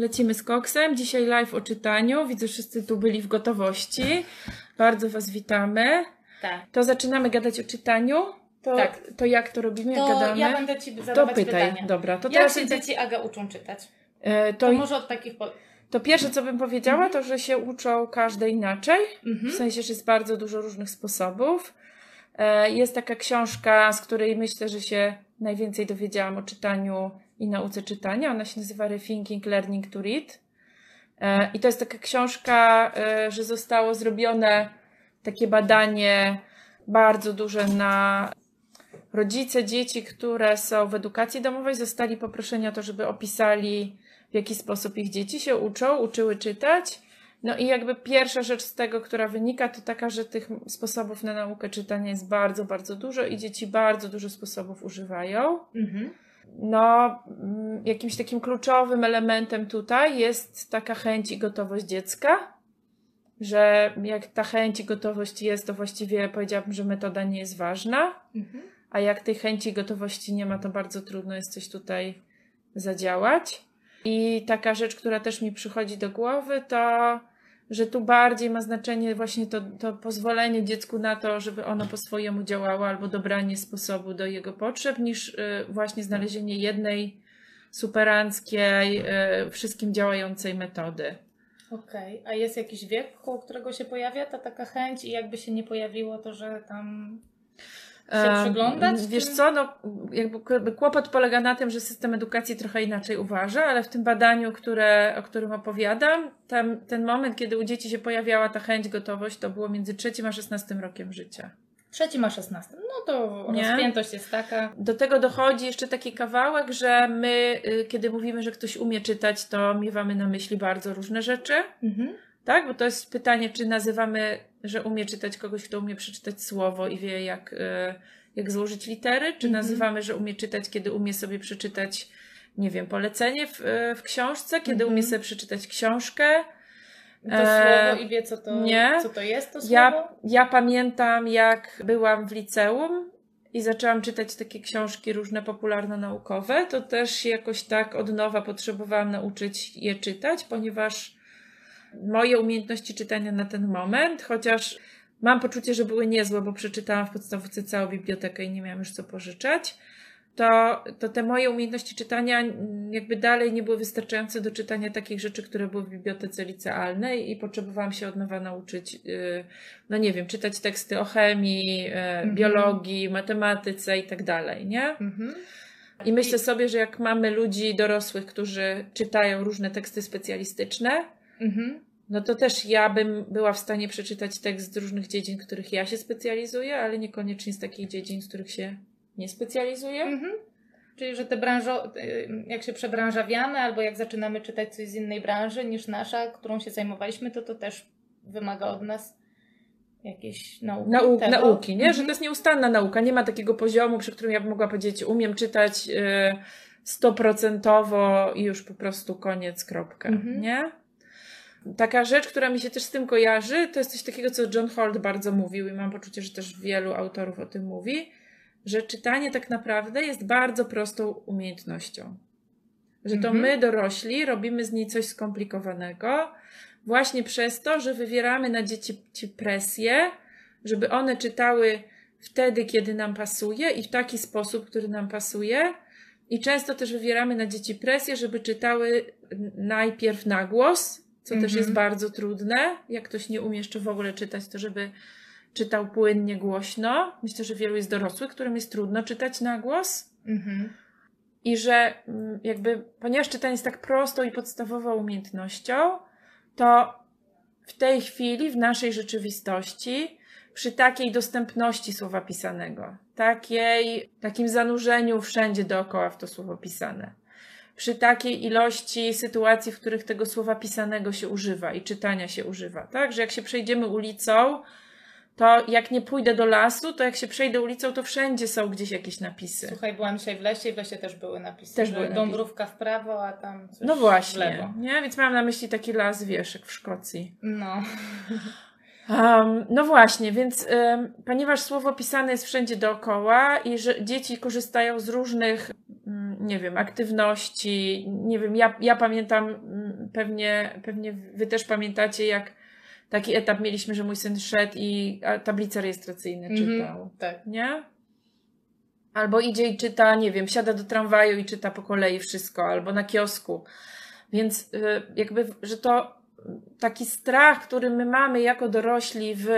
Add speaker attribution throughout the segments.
Speaker 1: Lecimy z koksem. Dzisiaj live o czytaniu. Widzę, że wszyscy tu byli w gotowości. Bardzo Was witamy.
Speaker 2: Tak.
Speaker 1: To zaczynamy gadać o czytaniu. To,
Speaker 2: Tak.
Speaker 1: to jak to robimy, jak
Speaker 2: To
Speaker 1: gadamy?
Speaker 2: ja będę Ci
Speaker 1: to
Speaker 2: zadawać
Speaker 1: pytaj.
Speaker 2: pytania.
Speaker 1: Dobra, to
Speaker 2: Jak się dzieci Aga uczą czytać?
Speaker 1: e,
Speaker 2: To,
Speaker 1: to,
Speaker 2: może od takich... Po...
Speaker 1: to pierwsze, co bym powiedziała, to, że się uczą każde inaczej. W
Speaker 2: Mhm.
Speaker 1: sensie, że jest bardzo dużo różnych sposobów. E, Jest taka książka, z której myślę, że się najwięcej dowiedziałam o czytaniu i nauce czytania. Ona się nazywa Rethinking Learning to Read. E, I to jest taka książka, e, że zostało zrobione takie badanie bardzo duże na rodzice dzieci, które są w edukacji domowej, zostali poproszeni o to, żeby opisali, w jaki sposób ich dzieci się uczą, uczyły czytać. No i jakby pierwsza rzecz z tego, która wynika, to taka, że tych sposobów na naukę czytania jest bardzo, bardzo dużo i dzieci bardzo dużo sposobów używają.
Speaker 2: Mhm.
Speaker 1: No, mm, jakimś takim kluczowym elementem tutaj jest taka chęć i gotowość dziecka, że jak ta chęć i gotowość jest, to właściwie powiedziałabym, że metoda nie jest ważna,
Speaker 2: Mhm.
Speaker 1: a jak tej chęci i gotowości nie ma, to bardzo trudno jest coś tutaj zadziałać. I taka rzecz, która też mi przychodzi do głowy, to że tu bardziej ma znaczenie właśnie to, to pozwolenie dziecku na to, żeby ono po swojemu działało, albo dobranie sposobu do jego potrzeb, niż y, właśnie znalezienie jednej superanckiej, y, wszystkim działającej metody.
Speaker 2: Okej. A jest jakiś wiek, koło którego się pojawia ta taka chęć i jakby się nie pojawiło, to że tam się przyglądać?
Speaker 1: Wiesz co, no, jakby kłopot polega na tym, że system edukacji trochę inaczej uważa, ale w tym badaniu, które, o którym opowiadam, tam, ten moment, kiedy u dzieci się pojawiała ta chęć, gotowość, to było między trzecim a szesnastym rokiem życia.
Speaker 2: Trzeci ma 16. No to
Speaker 1: Nie?
Speaker 2: rozpiętość jest taka.
Speaker 1: Do tego dochodzi jeszcze taki kawałek, że my, y, kiedy mówimy, że ktoś umie czytać, to miewamy na myśli bardzo różne rzeczy.
Speaker 2: Mhm.
Speaker 1: Tak? Bo to jest pytanie, czy nazywamy, że umie czytać kogoś, kto umie przeczytać słowo i wie, jak, e, jak złożyć litery, czy
Speaker 2: Mhm.
Speaker 1: nazywamy, że umie czytać, kiedy umie sobie przeczytać, nie wiem, polecenie w, e, w książce, kiedy
Speaker 2: Mhm.
Speaker 1: umie sobie przeczytać książkę.
Speaker 2: To
Speaker 1: E,
Speaker 2: słowo i wie, co to,
Speaker 1: nie.
Speaker 2: co to jest, to słowo?
Speaker 1: Ja, ja pamiętam, jak byłam w liceum i zaczęłam czytać takie książki różne popularno-naukowe, to też jakoś tak od nowa potrzebowałam nauczyć je czytać, ponieważ moje umiejętności czytania na ten moment, chociaż mam poczucie, że były niezłe, bo przeczytałam w podstawówce całą bibliotekę i nie miałam już co pożyczać, to, to te moje umiejętności czytania jakby dalej nie były wystarczające do czytania takich rzeczy, które były w bibliotece licealnej i potrzebowałam się od nowa nauczyć, yy, no nie wiem, czytać teksty o chemii, yy, biologii, matematyce i tak dalej, nie?
Speaker 2: Mhm.
Speaker 1: I myślę sobie, że jak mamy ludzi dorosłych, którzy czytają różne teksty specjalistyczne,
Speaker 2: Mhm.
Speaker 1: no to też ja bym była w stanie przeczytać tekst z różnych dziedzin, w których ja się specjalizuję, ale niekoniecznie z takich dziedzin, z których się nie specjalizuję.
Speaker 2: Mhm. Czyli, że te branżo, y, jak się przebranżawiamy, albo jak zaczynamy czytać coś z innej branży niż nasza, którą się zajmowaliśmy, to to też wymaga od nas jakiejś nauki.
Speaker 1: Nau-
Speaker 2: tego.
Speaker 1: nauki, nie? Że
Speaker 2: Mhm.
Speaker 1: to jest nieustanna nauka. Nie ma takiego poziomu, przy którym ja bym mogła powiedzieć, umiem czytać y, stoprocentowo i już po prostu koniec, kropka,
Speaker 2: Mhm.
Speaker 1: nie? Taka rzecz, która mi się też z tym kojarzy, to jest coś takiego, co John Holt bardzo mówił i mam poczucie, że też wielu autorów o tym mówi, że czytanie tak naprawdę jest bardzo prostą umiejętnością. Że to
Speaker 2: Mhm.
Speaker 1: my, dorośli, robimy z niej coś skomplikowanego, właśnie przez to, że wywieramy na dzieci ci presję, żeby one czytały wtedy, kiedy nam pasuje i w taki sposób, który nam pasuje. I często też wywieramy na dzieci presję, żeby czytały najpierw na głos, co też
Speaker 2: Mhm.
Speaker 1: jest bardzo trudne. Jak ktoś nie umie jeszcze w ogóle czytać, to żeby czytał płynnie, głośno. Myślę, że wielu jest dorosłych, którym jest trudno czytać na głos.
Speaker 2: Mhm.
Speaker 1: I że mm, jakby, ponieważ czytanie jest tak prostą i podstawową umiejętnością, to w tej chwili, w naszej rzeczywistości, przy takiej dostępności słowa pisanego, takiej, takim zanurzeniu wszędzie dookoła w to słowo pisane, przy takiej ilości sytuacji, w których tego słowa pisanego się używa i czytania się używa, tak? Że jak się przejdziemy ulicą, to jak nie pójdę do lasu, to jak się przejdę ulicą, to wszędzie są gdzieś jakieś napisy.
Speaker 2: Słuchaj, byłam dzisiaj w lesie i w lesie też były napisy.
Speaker 1: Też były.
Speaker 2: Dąbrówka w prawo, a tam coś
Speaker 1: No
Speaker 2: w
Speaker 1: właśnie,
Speaker 2: lewo.
Speaker 1: nie? Więc mam na myśli taki las wieszek w Szkocji.
Speaker 2: No.
Speaker 1: Um, no właśnie, więc um, ponieważ słowo pisane jest wszędzie dookoła i że dzieci korzystają z różnych, nie wiem, aktywności, nie wiem, ja, ja pamiętam, mm, pewnie, pewnie wy też pamiętacie, jak taki etap mieliśmy, że mój syn szedł i tablice rejestracyjne mhm, czytał.
Speaker 2: tak.
Speaker 1: Nie? Albo idzie i czyta, nie wiem, siada do tramwaju i czyta po kolei wszystko, albo na kiosku. Więc y, jakby, że to taki strach, który my mamy jako dorośli w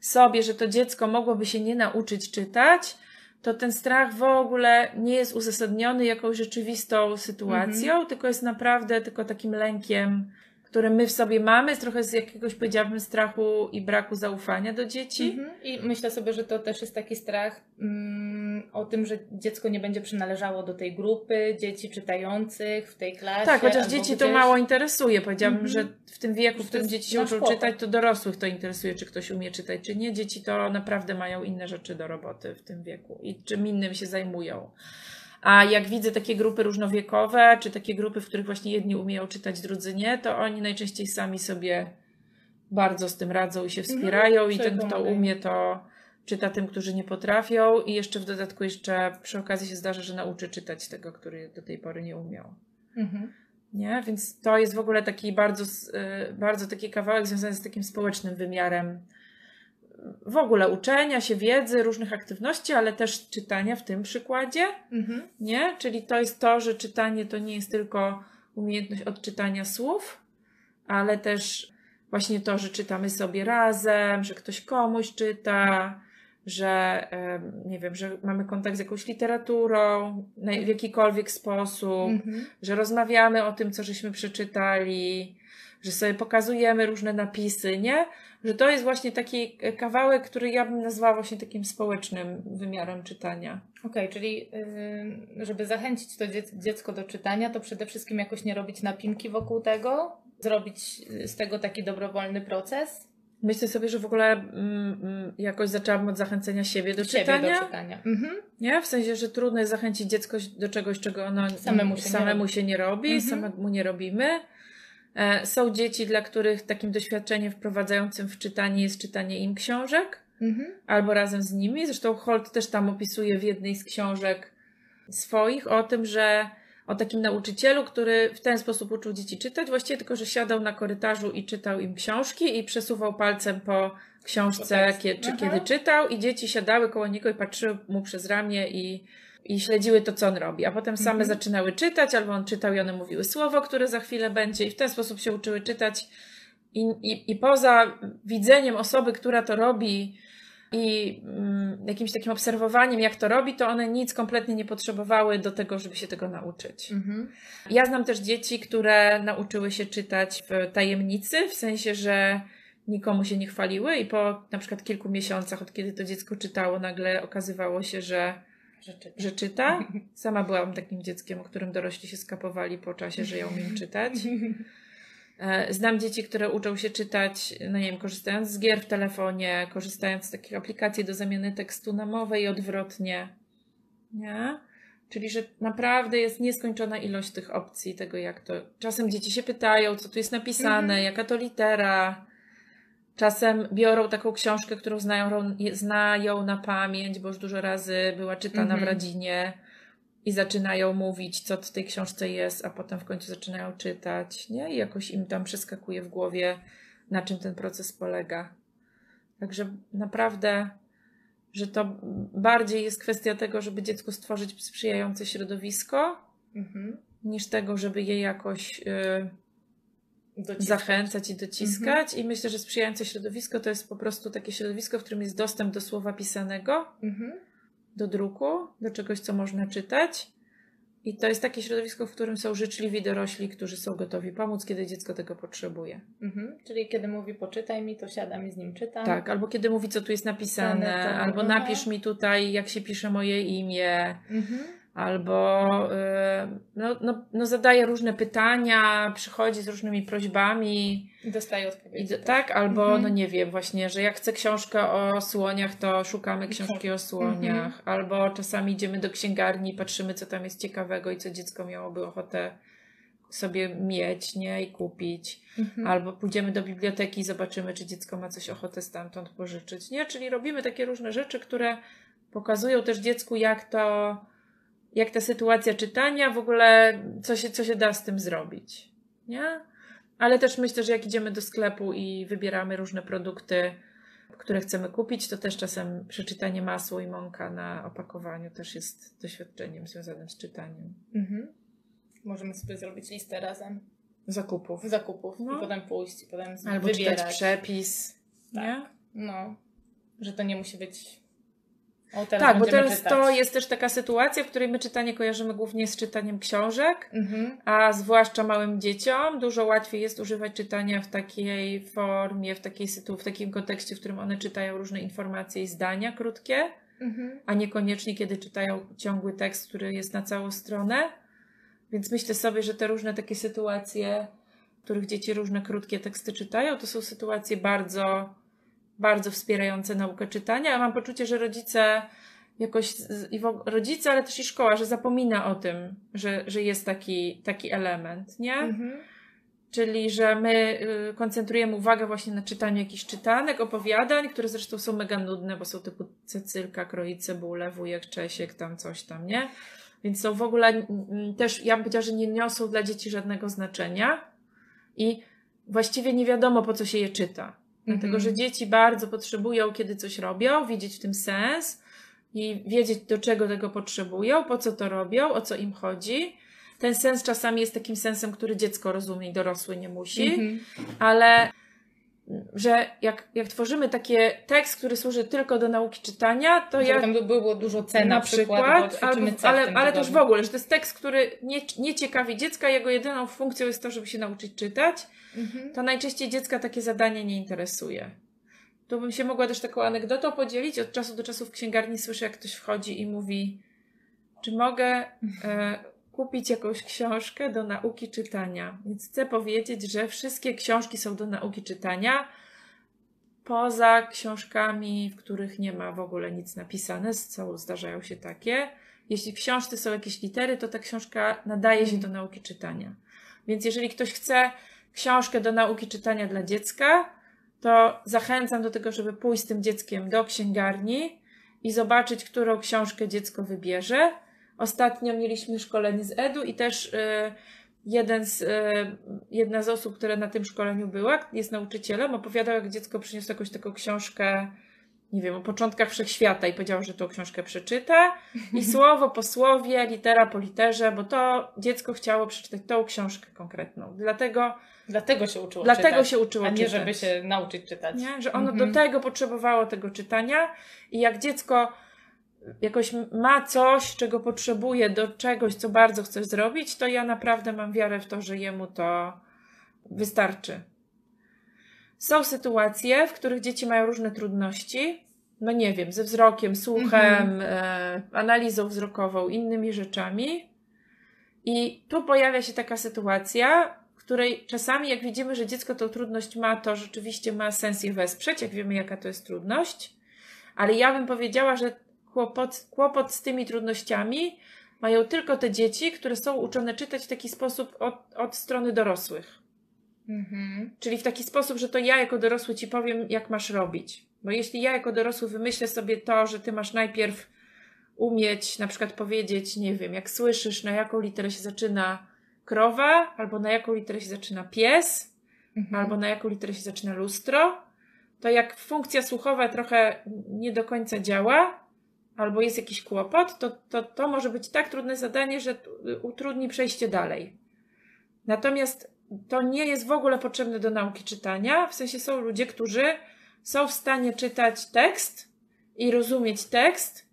Speaker 1: sobie, że to dziecko mogłoby się nie nauczyć czytać, to ten strach w ogóle nie jest uzasadniony jakąś rzeczywistą sytuacją, mm -hmm. tylko jest naprawdę tylko takim lękiem które my w sobie mamy, trochę z jakiegoś, powiedziałabym, strachu i braku zaufania do dzieci. Mhm.
Speaker 2: I myślę sobie, że to też jest taki strach mm, o tym, że dziecko nie będzie przynależało do tej grupy dzieci czytających w tej klasie.
Speaker 1: Tak, chociaż dzieci gdzieś... to mało interesuje. Powiedziałabym, mhm. że w tym wieku, w którym dzieci się uczą chłopak. czytać, to dorosłych to interesuje, czy ktoś umie czytać, czy nie. Dzieci to naprawdę mają inne rzeczy do roboty w tym wieku i czym innym się zajmują. A jak widzę takie grupy różnowiekowe, czy takie grupy, w których właśnie jedni umieją czytać, drudzy nie, to oni najczęściej sami sobie bardzo z tym radzą i się mhm. wspierają mhm, i ten, kto umie, to czyta tym, którzy nie potrafią i jeszcze w dodatku jeszcze przy okazji się zdarza, że nauczy czytać tego, który do tej pory nie umiał. Mhm. Nie? Więc to jest w ogóle taki bardzo, y, bardzo taki kawałek związany z takim społecznym wymiarem w ogóle uczenia się, wiedzy, różnych aktywności, ale też czytania w tym przykładzie, mhm. nie? Czyli to jest to, że czytanie to nie jest tylko umiejętność odczytania słów, ale też właśnie to, że czytamy sobie razem, że ktoś komuś czyta, że nie wiem, że mamy kontakt z jakąś literaturą w jakikolwiek sposób, mhm. że rozmawiamy o tym, co żeśmy przeczytali, że sobie pokazujemy różne napisy, nie? Że to jest właśnie taki kawałek, który ja bym nazwała właśnie takim społecznym wymiarem czytania.
Speaker 2: Okej, okay, czyli yy, żeby zachęcić to dziecko do czytania, to przede wszystkim jakoś nie robić napinki wokół tego, zrobić z tego taki dobrowolny proces.
Speaker 1: Myślę sobie, że w ogóle mm, mm, jakoś zaczęłam od zachęcenia siebie do siebie czytania.
Speaker 2: Do czytania. Mhm.
Speaker 1: Nie? W sensie, że trudno jest zachęcić dziecko do czegoś, czego ono samemu się samemu nie robi, się nie robi mhm. samemu nie robimy. E, są dzieci, dla których takim doświadczeniem wprowadzającym w czytanie jest czytanie im książek, mhm. albo razem z nimi. Zresztą Holt też tam opisuje w jednej z książek swoich o tym, że o takim nauczycielu, który w ten sposób uczył dzieci czytać, właściwie tylko, że siadał na korytarzu i czytał im książki i przesuwał palcem po książce, kie, czy kiedy czytał, i dzieci siadały koło niego i patrzyły mu przez ramię i i śledziły to, co on robi, a potem same mhm. zaczynały czytać, albo on czytał i one mówiły słowo, które za chwilę będzie, i w ten sposób się uczyły czytać. I, i, i poza widzeniem osoby, która to robi, i mm, jakimś takim obserwowaniem, jak to robi, to one nic kompletnie nie potrzebowały do tego, żeby się tego nauczyć. Mhm. Ja znam też dzieci, które nauczyły się czytać w tajemnicy, w sensie, że nikomu się nie chwaliły, i po na przykład kilku miesiącach, od kiedy to dziecko czytało, nagle okazywało się, że że czyta. Sama byłam takim dzieckiem, o którym dorośli się skapowali po czasie, że ja umiem czytać. E, znam dzieci, które uczą się czytać, no nie wiem, korzystając z gier w telefonie, korzystając z takich aplikacji do zamiany tekstu na mowę i odwrotnie. Nie? Czyli, że naprawdę jest nieskończona ilość tych opcji, tego jak to. Czasem dzieci się pytają, co tu jest napisane, mhm. jaka to litera. Czasem biorą taką książkę, którą znają, znają na pamięć, bo już dużo razy była czytana mm -hmm. w mhm. rodzinie i zaczynają mówić, co w tej książce jest, a potem w końcu zaczynają czytać, nie? I jakoś im tam przeskakuje w głowie, na czym ten proces polega. Także naprawdę, że to bardziej jest kwestia tego, żeby dziecku stworzyć sprzyjające środowisko, -hmm. niż tego, żeby je jakoś. Yy, Dociskać. zachęcać i dociskać. Mhm. I myślę, że sprzyjające środowisko to jest po prostu takie środowisko, w którym jest dostęp do słowa pisanego, mhm. do druku, do czegoś, co można czytać. I to jest takie środowisko, w którym są życzliwi dorośli, którzy są gotowi pomóc, kiedy dziecko tego potrzebuje.
Speaker 2: Mhm. Czyli kiedy mówi poczytaj mi, to siadam i z nim czytam.
Speaker 1: Tak, albo kiedy mówi, co tu jest napisane, albo napisz mi tutaj, jak się pisze moje imię. Mhm albo y, no, no, no zadaje różne pytania, przychodzi z różnymi prośbami.
Speaker 2: I dostaje odpowiedzi.
Speaker 1: Tak, albo mhm. no nie wiem, właśnie, że jak chcę książkę o słoniach, to szukamy książki o słoniach, mhm. albo czasami idziemy do księgarni i patrzymy, co tam jest ciekawego i co dziecko miałoby ochotę sobie mieć, nie? I kupić. Mhm. Albo pójdziemy do biblioteki i zobaczymy, czy dziecko ma coś ochotę stamtąd pożyczyć, nie? Czyli robimy takie różne rzeczy, które pokazują też dziecku, jak to jak ta sytuacja czytania, w ogóle co się, co się da z tym zrobić. nie? Ale też myślę, że jak idziemy do sklepu i wybieramy różne produkty, które chcemy kupić, to też czasem przeczytanie masło i mąka na opakowaniu też jest doświadczeniem związanym z czytaniem.
Speaker 2: Mhm. Możemy sobie zrobić listę razem
Speaker 1: Zakupów.
Speaker 2: zakupów
Speaker 1: No.
Speaker 2: i potem pójść i potem
Speaker 1: Albo
Speaker 2: wybierać.
Speaker 1: czytać przepis.
Speaker 2: Tak.
Speaker 1: Nie?
Speaker 2: No, że to nie musi być.
Speaker 1: Tak, bo teraz
Speaker 2: czytać.
Speaker 1: to jest też taka sytuacja, w której my czytanie kojarzymy głównie z czytaniem książek,
Speaker 2: Mhm.
Speaker 1: a zwłaszcza małym dzieciom dużo łatwiej jest używać czytania w takiej formie, w, takiej sytu, w takim kontekście, w którym one czytają różne informacje i zdania krótkie,
Speaker 2: Mhm.
Speaker 1: a niekoniecznie kiedy czytają ciągły tekst, który jest na całą stronę. Więc myślę sobie, że te różne takie sytuacje, w których dzieci różne krótkie teksty czytają, to są sytuacje bardzo, bardzo wspierające naukę czytania. A mam poczucie, że rodzice jakoś, i rodzice, ale też i szkoła, że zapomina o tym, że, że jest taki, taki element, nie?
Speaker 2: Mhm.
Speaker 1: Czyli, że my y, koncentrujemy uwagę właśnie na czytaniu jakichś czytanek, opowiadań, które zresztą są mega nudne, bo są typu Cecylka, kroi cebulę, wujek Czesiek, tam coś tam, nie? Więc są w ogóle też, ja bym powiedziała, że nie niosą dla dzieci żadnego znaczenia i właściwie nie wiadomo, po co się je czyta. Dlatego,
Speaker 2: Mhm.
Speaker 1: że dzieci bardzo potrzebują, kiedy coś robią, widzieć w tym sens i wiedzieć, do czego tego potrzebują, po co to robią, o co im chodzi. Ten sens czasami jest takim sensem, który dziecko rozumie i dorosły nie musi,
Speaker 2: Mhm.
Speaker 1: ale że jak, jak tworzymy taki tekst, który służy tylko do nauki czytania, to
Speaker 2: Żeby
Speaker 1: ja
Speaker 2: tam by było dużo cen
Speaker 1: na przykład,
Speaker 2: ćwiczymy
Speaker 1: albo, ale, ale też w ogóle, że to jest tekst, który nie, nie ciekawi dziecka, jego jedyną funkcją jest to, żeby się nauczyć czytać,
Speaker 2: Mhm.
Speaker 1: to najczęściej dziecka takie zadanie nie interesuje. Tu bym się mogła też taką anegdotą podzielić. Od czasu do czasu w księgarni słyszę, jak ktoś wchodzi i mówi, czy mogę e, kupić jakąś książkę do nauki czytania. Więc chcę powiedzieć, że wszystkie książki są do nauki czytania, poza książkami, w których nie ma w ogóle nic napisane, są, zdarzają się takie. Jeśli w książce są jakieś litery, to ta książka nadaje się do nauki czytania. Więc jeżeli ktoś chce książkę do nauki czytania dla dziecka, to zachęcam do tego, żeby pójść z tym dzieckiem do księgarni i zobaczyć, którą książkę dziecko wybierze. Ostatnio mieliśmy szkolenie z Edu i też y, jeden z, y, jedna z osób, która na tym szkoleniu była, jest nauczycielem, opowiadał, jak dziecko przyniosło jakąś taką książkę, nie wiem, o początkach wszechświata i powiedział, że tą książkę przeczyta i słowo po słowie, litera po literze, bo to dziecko chciało przeczytać tą książkę konkretną. Dlatego,
Speaker 2: Dlatego się uczyło
Speaker 1: dlatego
Speaker 2: czytać,
Speaker 1: się uczyło
Speaker 2: a nie
Speaker 1: czytać.
Speaker 2: żeby się nauczyć czytać.
Speaker 1: Nie? Że ono
Speaker 2: Mhm.
Speaker 1: do tego potrzebowało tego czytania i jak dziecko jakoś ma coś, czego potrzebuje do czegoś, co bardzo chce zrobić, to ja naprawdę mam wiarę w to, że jemu to wystarczy. Są sytuacje, w których dzieci mają różne trudności, no nie wiem, ze wzrokiem, słuchem, e, analizą wzrokową, innymi rzeczami. I tu pojawia się taka sytuacja, w której czasami, jak widzimy, że dziecko tą trudność ma, to rzeczywiście ma sens je wesprzeć, jak wiemy, jaka to jest trudność. Ale ja bym powiedziała, że kłopot, kłopot z tymi trudnościami mają tylko te dzieci, które są uczone czytać w taki sposób od, od strony dorosłych.
Speaker 2: Mhm.
Speaker 1: Czyli w taki sposób, że to ja jako dorosły ci powiem, jak masz robić. Bo jeśli ja jako dorosły wymyślę sobie to, że ty masz najpierw umieć na przykład powiedzieć, nie wiem, jak słyszysz, na jaką literę się zaczyna krowa, albo na jaką literę się zaczyna pies,
Speaker 2: Mhm.
Speaker 1: albo na jaką literę się zaczyna lustro, to jak funkcja słuchowa trochę nie do końca działa, albo jest jakiś kłopot, to, to, to może być tak trudne zadanie, że t- utrudni przejście dalej. Natomiast to nie jest w ogóle potrzebne do nauki czytania. W sensie są ludzie, którzy są w stanie czytać tekst i rozumieć tekst,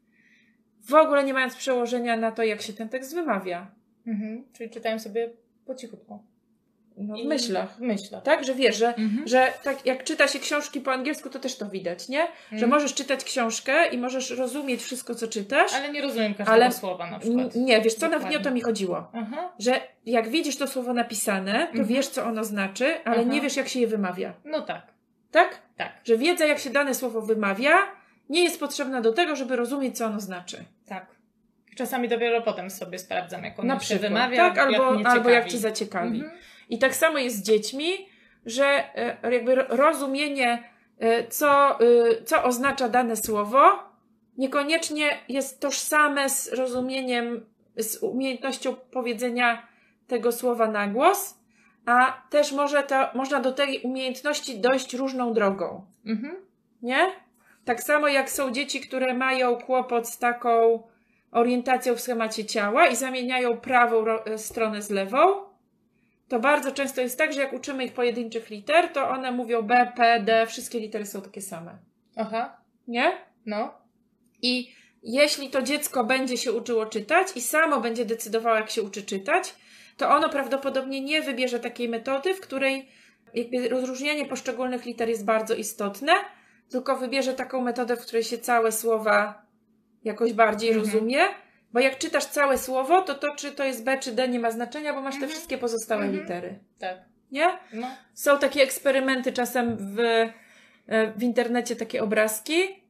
Speaker 1: w ogóle nie mając przełożenia na to, jak się ten tekst wymawia.
Speaker 2: Mhm. Czyli czytają sobie po cichutku.
Speaker 1: No, w myślach.
Speaker 2: Myślach.
Speaker 1: Tak, że wiesz, że,
Speaker 2: Mhm.
Speaker 1: że tak jak czyta się książki po angielsku, to też to widać, nie? Że
Speaker 2: Mhm.
Speaker 1: możesz czytać książkę i możesz rozumieć wszystko, co czytasz.
Speaker 2: Ale nie rozumiem każdego
Speaker 1: Ale-
Speaker 2: słowa na przykład.
Speaker 1: nie, wiesz co, nawet nie o to
Speaker 2: Dokładnie.
Speaker 1: mi chodziło.
Speaker 2: Aha.
Speaker 1: Że jak widzisz to słowo napisane, to
Speaker 2: Mhm.
Speaker 1: wiesz, co ono znaczy, ale
Speaker 2: Aha.
Speaker 1: nie wiesz, jak się je wymawia.
Speaker 2: No tak.
Speaker 1: Tak?
Speaker 2: Tak.
Speaker 1: Że wiedza, jak się dane słowo wymawia, nie jest potrzebna do tego, żeby rozumieć, co ono znaczy.
Speaker 2: Tak. Czasami dopiero potem sobie sprawdzam, jak ono
Speaker 1: Na
Speaker 2: się
Speaker 1: przykład.
Speaker 2: wymawia,
Speaker 1: tak,
Speaker 2: jak
Speaker 1: albo,
Speaker 2: mnie
Speaker 1: albo jak cię zaciekawi.
Speaker 2: Mhm.
Speaker 1: I tak samo jest z dziećmi, że e, jakby ro- rozumienie, e, co, e, co oznacza dane słowo, niekoniecznie jest tożsame z rozumieniem, z umiejętnością powiedzenia tego słowa na głos, a też może to, można do tej umiejętności dojść różną drogą.
Speaker 2: Mhm.
Speaker 1: Nie? Tak samo jak są dzieci, które mają kłopot z taką orientacją w schemacie ciała i zamieniają prawą ro- stronę z lewą, to bardzo często jest tak, że jak uczymy ich pojedynczych liter, to one mówią B, P, D, wszystkie litery są takie same.
Speaker 2: Aha.
Speaker 1: Nie?
Speaker 2: No.
Speaker 1: I jeśli to dziecko będzie się uczyło czytać i samo będzie decydowało, jak się uczy czytać, to ono prawdopodobnie nie wybierze takiej metody, w której jakby rozróżnianie poszczególnych liter jest bardzo istotne, tylko wybierze taką metodę, w której się całe słowa jakoś bardziej
Speaker 2: Mhm.
Speaker 1: rozumie. Bo jak czytasz całe słowo, to to, czy to jest B, czy D, nie ma znaczenia, bo masz te
Speaker 2: Mhm.
Speaker 1: wszystkie pozostałe
Speaker 2: Mhm.
Speaker 1: litery.
Speaker 2: Tak.
Speaker 1: Nie?
Speaker 2: No.
Speaker 1: Są takie eksperymenty czasem w, e, w internecie, takie obrazki,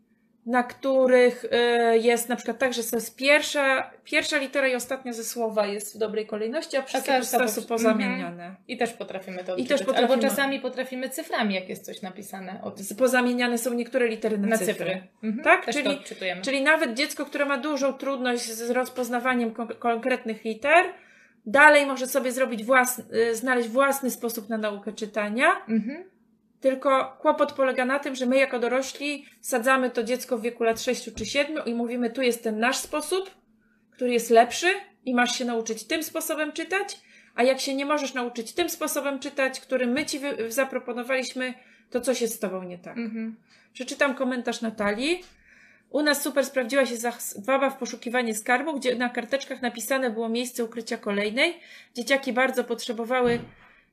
Speaker 1: na których e, jest na przykład tak, że to jest pierwsza, pierwsza litera i ostatnia ze słowa jest w dobrej kolejności, a wszystkie
Speaker 2: każda
Speaker 1: pozostałe są
Speaker 2: po-
Speaker 1: pozamieniane.
Speaker 2: I też potrafimy to
Speaker 1: I też potrafimy-
Speaker 2: Albo czasami potrafimy cyframi, jak jest coś napisane. Od...
Speaker 1: Pozamieniane są niektóre litery na,
Speaker 2: Na
Speaker 1: cyfry.
Speaker 2: cyfry. Mhm.
Speaker 1: Tak?
Speaker 2: Też
Speaker 1: Czyli-. Czyli nawet dziecko, które ma dużą trudność z rozpoznawaniem kon- konkretnych liter, dalej może sobie zrobić własny, znaleźć własny sposób na naukę czytania,
Speaker 2: Mhm.
Speaker 1: Tylko kłopot polega na tym, że my jako dorośli sadzamy to dziecko w wieku lat 6 czy 7 i mówimy, tu jest ten nasz sposób, który jest lepszy i masz się nauczyć tym sposobem czytać, a jak się nie możesz nauczyć tym sposobem czytać, który my ci zaproponowaliśmy, to coś jest z tobą nie tak.
Speaker 2: Mhm.
Speaker 1: Przeczytam komentarz Natalii. U nas super sprawdziła się zabawa w poszukiwanie skarbu, gdzie na karteczkach napisane było miejsce ukrycia kolejnej. Dzieciaki bardzo potrzebowały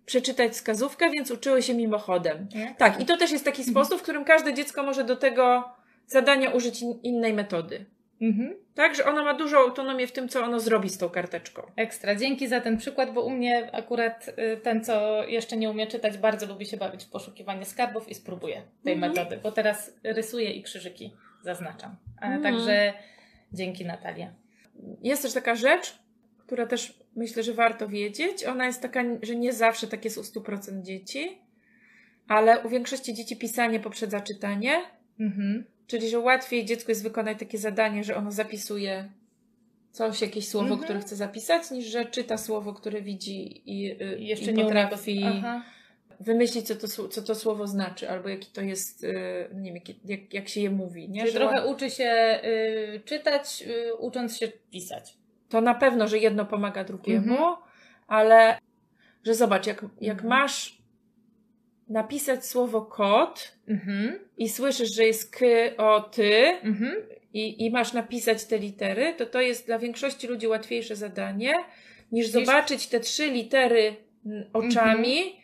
Speaker 1: przeczytać wskazówkę, więc uczyły się mimochodem.
Speaker 2: Nie?
Speaker 1: Tak, i to też jest taki sposób, w którym każde dziecko może do tego zadania użyć in, innej metody.
Speaker 2: Mhm.
Speaker 1: Tak, że ono ma dużą autonomię w tym, co ono zrobi z tą karteczką.
Speaker 2: Ekstra. Dzięki za ten przykład, bo u mnie akurat y, ten, co jeszcze nie umie czytać, bardzo lubi się bawić w poszukiwanie skarbów i spróbuję tej
Speaker 1: Mhm.
Speaker 2: metody, bo teraz rysuję i krzyżyki zaznaczam. A,
Speaker 1: Mhm.
Speaker 2: Także dzięki Natalia.
Speaker 1: Jest też taka rzecz, która też myślę, że warto wiedzieć. Ona jest taka, że nie zawsze tak jest u 100% dzieci, ale u większości dzieci pisanie poprzedza czytanie,
Speaker 2: Mhm.
Speaker 1: czyli że łatwiej dziecku jest wykonać takie zadanie, że ono zapisuje coś, jakieś słowo,
Speaker 2: Mhm.
Speaker 1: które chce zapisać, niż że czyta słowo, które widzi i, y,
Speaker 2: I jeszcze
Speaker 1: i
Speaker 2: nie
Speaker 1: potrafi wymyślić, co to, co to słowo znaczy, albo jaki to jest, y, nie wiem, jak, jak, jak się je mówi. Nie?
Speaker 2: Czyli
Speaker 1: Że
Speaker 2: trochę uczy się y, czytać, y, ucząc się pisać.
Speaker 1: To na pewno, że jedno pomaga drugiemu,
Speaker 2: Mhm.
Speaker 1: ale że zobacz, jak, jak
Speaker 2: Mhm.
Speaker 1: masz napisać słowo kot
Speaker 2: Mhm.
Speaker 1: i słyszysz, że jest k, o, ty
Speaker 2: Mhm.
Speaker 1: i, i masz napisać te litery, to to jest dla większości ludzi łatwiejsze zadanie niż
Speaker 2: Niż-
Speaker 1: zobaczyć te trzy litery oczami
Speaker 2: Mhm.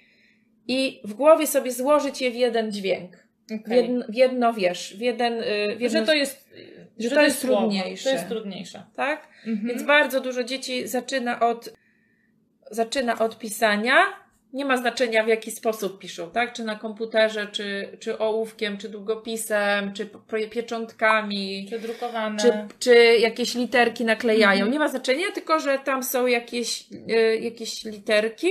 Speaker 1: i w głowie sobie złożyć je w jeden dźwięk. W,
Speaker 2: Okej.
Speaker 1: jedno, w jedno, wiesz, w jeden... y, W jedno,
Speaker 2: Że to jest,
Speaker 1: że to jest
Speaker 2: słowo.
Speaker 1: trudniejsze.
Speaker 2: To jest trudniejsze.
Speaker 1: Tak?
Speaker 2: Mhm.
Speaker 1: Więc bardzo dużo dzieci zaczyna od, zaczyna od pisania. Nie ma znaczenia w jaki sposób piszą, tak? Czy na komputerze, czy, czy ołówkiem, czy długopisem, czy pieczątkami,
Speaker 2: Przedrukowane.
Speaker 1: czy, czy jakieś literki naklejają.
Speaker 2: Mhm.
Speaker 1: Nie ma znaczenia, tylko że tam są jakieś, y, jakieś literki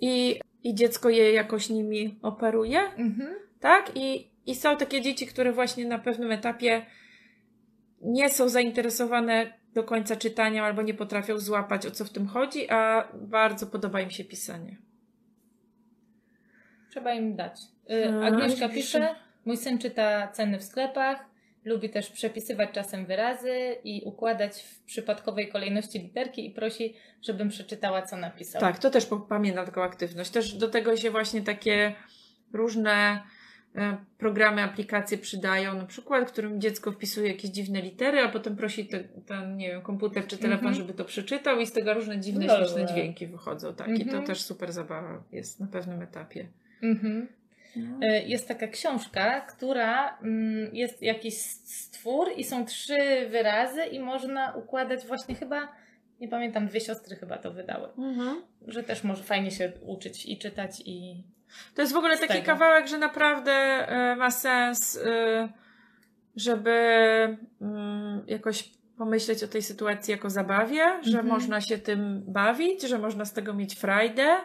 Speaker 1: i, i dziecko je jakoś nimi operuje.
Speaker 2: Mhm.
Speaker 1: Tak? I, I są takie dzieci, które właśnie na pewnym etapie nie są zainteresowane do końca czytaniem albo nie potrafią złapać o co w tym chodzi, a bardzo podoba im się pisanie.
Speaker 2: Trzeba im dać. Y,
Speaker 1: A,
Speaker 2: Agnieszka
Speaker 1: pisze.
Speaker 2: mój syn czyta ceny w sklepach, lubi też przepisywać czasem wyrazy i układać w przypadkowej kolejności literki i prosi, żebym przeczytała, co napisał.
Speaker 1: Tak, to też pamiętam taką aktywność. Też do tego się właśnie takie różne programy, aplikacje przydają, na przykład, którym dziecko wpisuje jakieś dziwne litery, a potem prosi te, ten, nie wiem, komputer czy telefon,
Speaker 2: Mhm.
Speaker 1: żeby to przeczytał i z tego różne dziwne, śmieszne dźwięki wychodzą. Tak, i to
Speaker 2: Mhm.
Speaker 1: też super zabawa jest na pewnym etapie.
Speaker 2: Mhm.
Speaker 1: No.
Speaker 2: Y, Jest taka książka, która mm, jest jakiś stwór i są trzy wyrazy i można układać właśnie chyba, nie pamiętam, dwie siostry chyba to wydały,
Speaker 1: Mhm.
Speaker 2: że też może fajnie się uczyć i czytać i...
Speaker 1: To jest w ogóle taki
Speaker 2: tego.
Speaker 1: kawałek, że naprawdę e, ma sens, e, żeby mm, jakoś pomyśleć o tej sytuacji jako zabawie, że
Speaker 2: Mhm.
Speaker 1: można się tym bawić, że można z tego mieć frajdę,